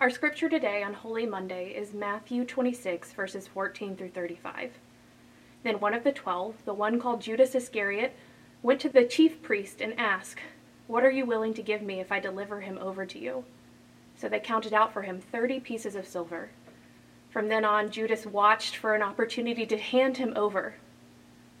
Our scripture today on Holy Monday is Matthew 26, verses 14 through 35. Then one of the twelve, the one called Judas Iscariot, went to the chief priest and asked, What are you willing to give me if I deliver him over to you? So they counted out for him thirty pieces of silver. From then on, Judas watched for an opportunity to hand him over.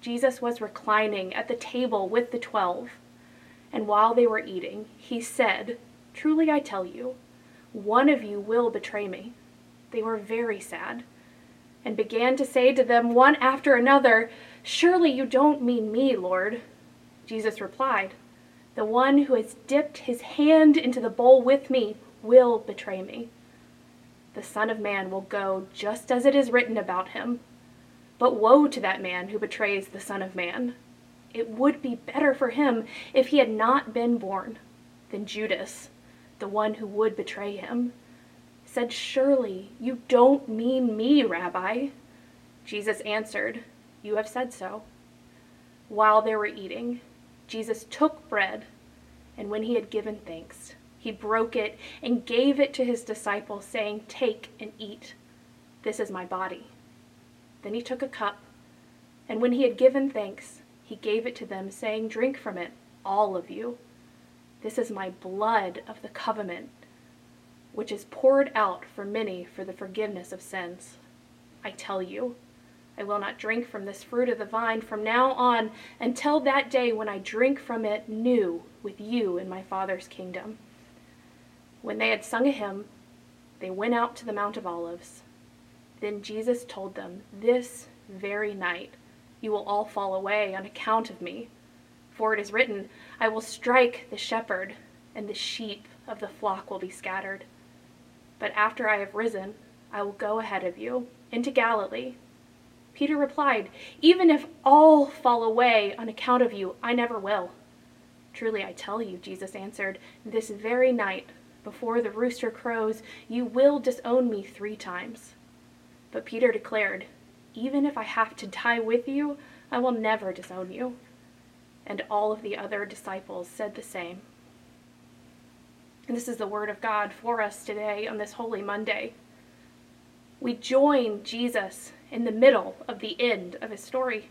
Jesus was reclining at the table with the twelve, and while they were eating, he said, Truly I tell you, one of you will betray me. They were very sad, and began to say to them one after another, Surely you don't mean me, Lord. Jesus replied, The one who has dipped his hand into the bowl with me will betray me. The Son of Man will go just as it is written about him. But woe to that man who betrays the Son of Man. It would be better for him if he had not been born than Judas, the one who would betray him, said, Surely you don't mean me, Rabbi. Jesus answered, You have said so. While they were eating, Jesus took bread, and when he had given thanks, he broke it and gave it to his disciples, saying, Take and eat. This is my body. Then he took a cup, and when he had given thanks, he gave it to them, saying, Drink from it, all of you. This is my blood of the covenant, which is poured out for many for the forgiveness of sins. I tell you, I will not drink from this fruit of the vine from now on until that day when I drink from it new with you in my Father's kingdom. When they had sung a hymn, they went out to the Mount of Olives. Then Jesus told them, This very night you will all fall away on account of me. For it is written, I will strike the shepherd, and the sheep of the flock will be scattered. But after I have risen, I will go ahead of you into Galilee. Peter replied, Even if all fall away on account of you, I never will. Truly I tell you, Jesus answered, this very night, before the rooster crows, you will disown me three times. But Peter declared, Even if I have to die with you, I will never disown you. And all of the other disciples said the same. And this is the word of God for us today on this Holy Monday. We join Jesus in the middle of the end of his story.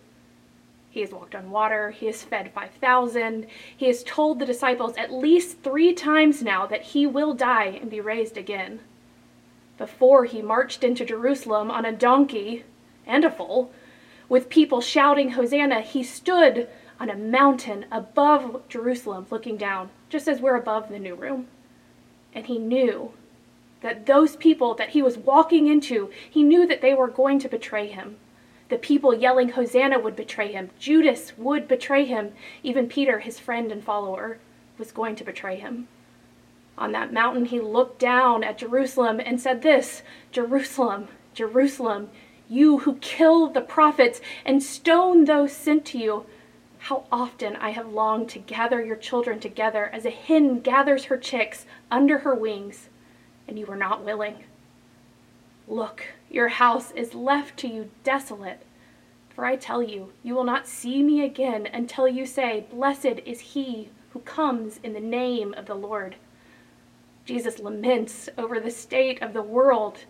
He has walked on water, he has fed 5,000, he has told the disciples at least three times now that he will die and be raised again before he marched into Jerusalem on a donkey and a foal, with people shouting Hosanna, he stood on a mountain above Jerusalem looking down, just as we're above the new room. And he knew that those people that he was walking into, he knew that they were going to betray him. The people yelling Hosanna would betray him. Judas would betray him. Even Peter, his friend and follower, was going to betray him. On that mountain, he looked down at Jerusalem and said, This, Jerusalem, Jerusalem, you who kill the prophets and stone those sent to you, how often I have longed to gather your children together as a hen gathers her chicks under her wings, and you were not willing. Look, your house is left to you desolate. For I tell you, you will not see me again until you say, Blessed is he who comes in the name of the Lord. Jesus laments over the state of the world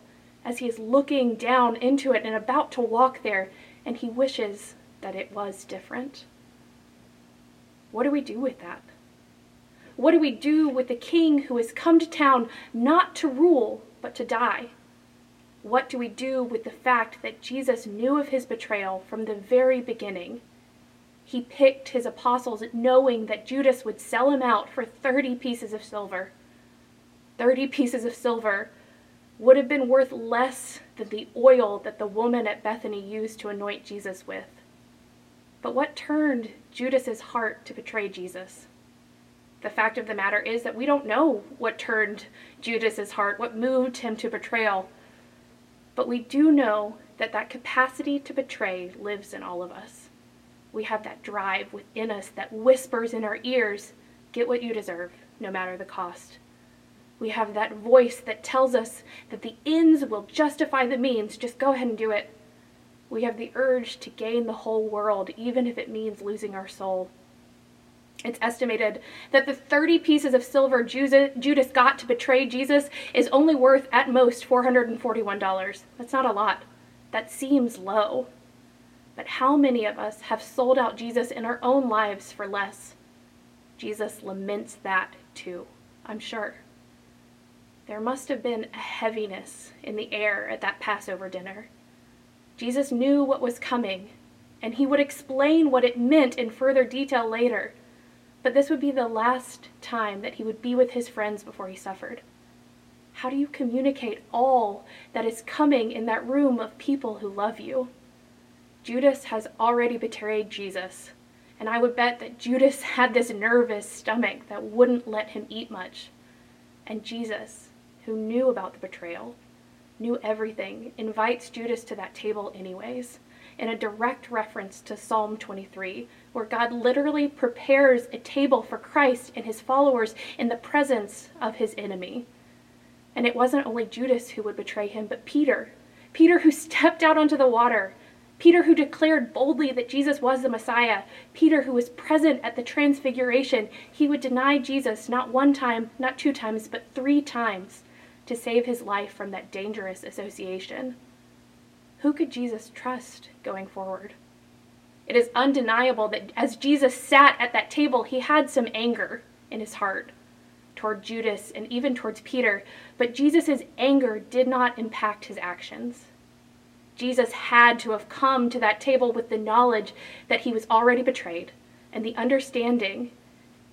as he is looking down into it and about to walk there, and he wishes that it was different. What do we do with that? What do we do with the king who has come to town not to rule, but to die? What do we do with the fact that Jesus knew of his betrayal from the very beginning? He picked his apostles knowing that Judas would sell him out for 30 pieces of silver. 30 pieces of silver would have been worth less than the oil that the woman at Bethany used to anoint Jesus with. But what turned Judas's heart to betray Jesus? The fact of the matter is that we don't know what turned Judas's heart, what moved him to betrayal. But we do know that that capacity to betray lives in all of us. We have that drive within us that whispers in our ears, get what you deserve, no matter the cost. We have that voice that tells us that the ends will justify the means, just go ahead and do it. We have the urge to gain the whole world, even if it means losing our soul. It's estimated that the 30 pieces of silver Judas got to betray Jesus is only worth at most $441. That's not a lot. That seems low. But how many of us have sold out Jesus in our own lives for less? Jesus laments that too, I'm sure. There must have been a heaviness in the air at that Passover dinner. Jesus knew what was coming, and he would explain what it meant in further detail later. But this would be the last time that he would be with his friends before he suffered. How do you communicate all that is coming in that room of people who love you? Judas has already betrayed Jesus, and I would bet that Judas had this nervous stomach that wouldn't let him eat much. And Jesus, who knew about the betrayal, knew everything, invites Judas to that table anyways in a direct reference to Psalm 23, where God literally prepares a table for Christ and his followers in the presence of his enemy. And it wasn't only Judas who would betray him, but Peter. Peter, who stepped out onto the water. Peter, who declared boldly that Jesus was the Messiah. Peter, who was present at the transfiguration. He would deny Jesus not one time, not two times, but three times to save his life from that dangerous association. Who could Jesus trust going forward? It is undeniable that as Jesus sat at that table, he had some anger in his heart toward Judas and even towards Peter, but Jesus' anger did not impact his actions. Jesus had to have come to that table with the knowledge that he was already betrayed and the understanding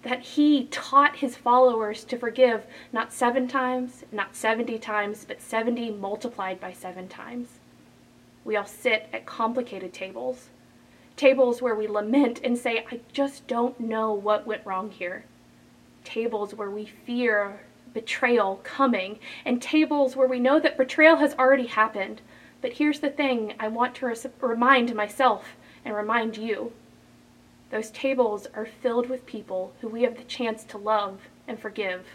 that he taught his followers to forgive not seven times, not 70 times, but 70 multiplied by seven times. We all sit at complicated tables, tables where we lament and say, I just don't know what went wrong here, tables where we fear betrayal coming, and tables where we know that betrayal has already happened. But here's the thing I want to res- remind myself and remind you. Those tables are filled with people who we have the chance to love and forgive.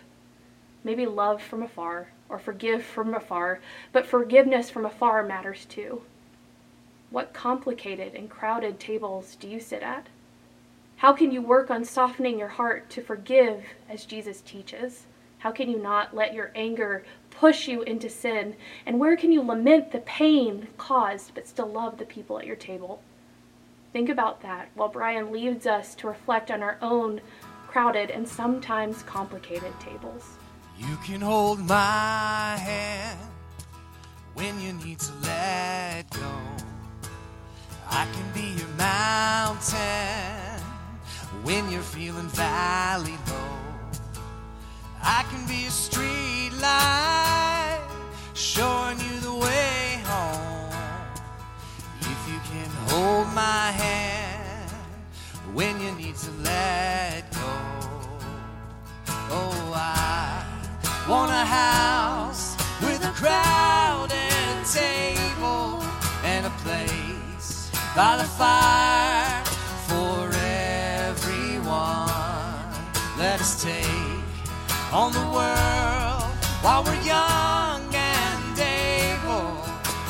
Maybe love from afar or forgive from afar, but forgiveness from afar matters too. What complicated and crowded tables do you sit at? How can you work on softening your heart to forgive as Jesus teaches? How can you not let your anger push you into sin? And where can you lament the pain caused but still love the people at your table? Think about that while Brian leads us to reflect on our own crowded and sometimes complicated tables. You can hold my hand when you need to let go. I can be your mountain when you're feeling valley low. I can be a street light by the fire for everyone. Let us take on the world while we're young and able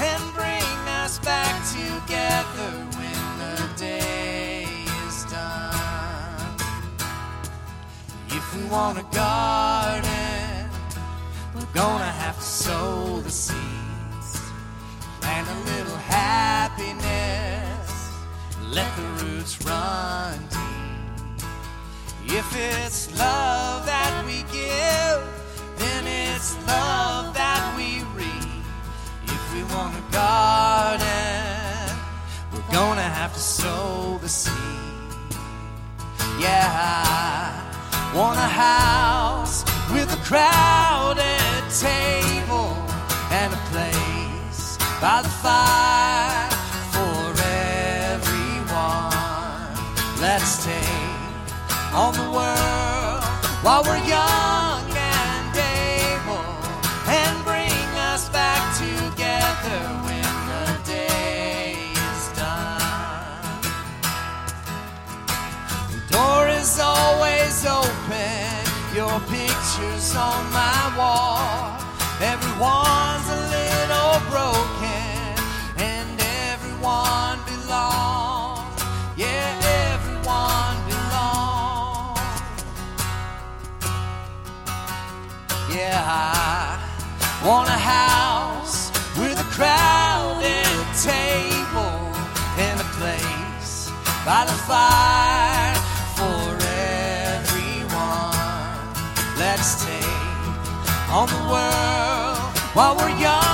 and bring us back together when the day is done. If we want a garden, we're gonna have to sow the seeds let the roots run deep. If it's love that we give, then it's love that we reap. If we want a garden, we're gonna have to sow the seed. Yeah, I want a house with a crowded table and a place by the fire Let's take on the world while we're young and able and bring us back together when the day is done. The door is always open, your picture's on my wall. Everyone's Yeah, I want a house with a crowded table and a place by the fire for everyone. Let's take on the world while we're young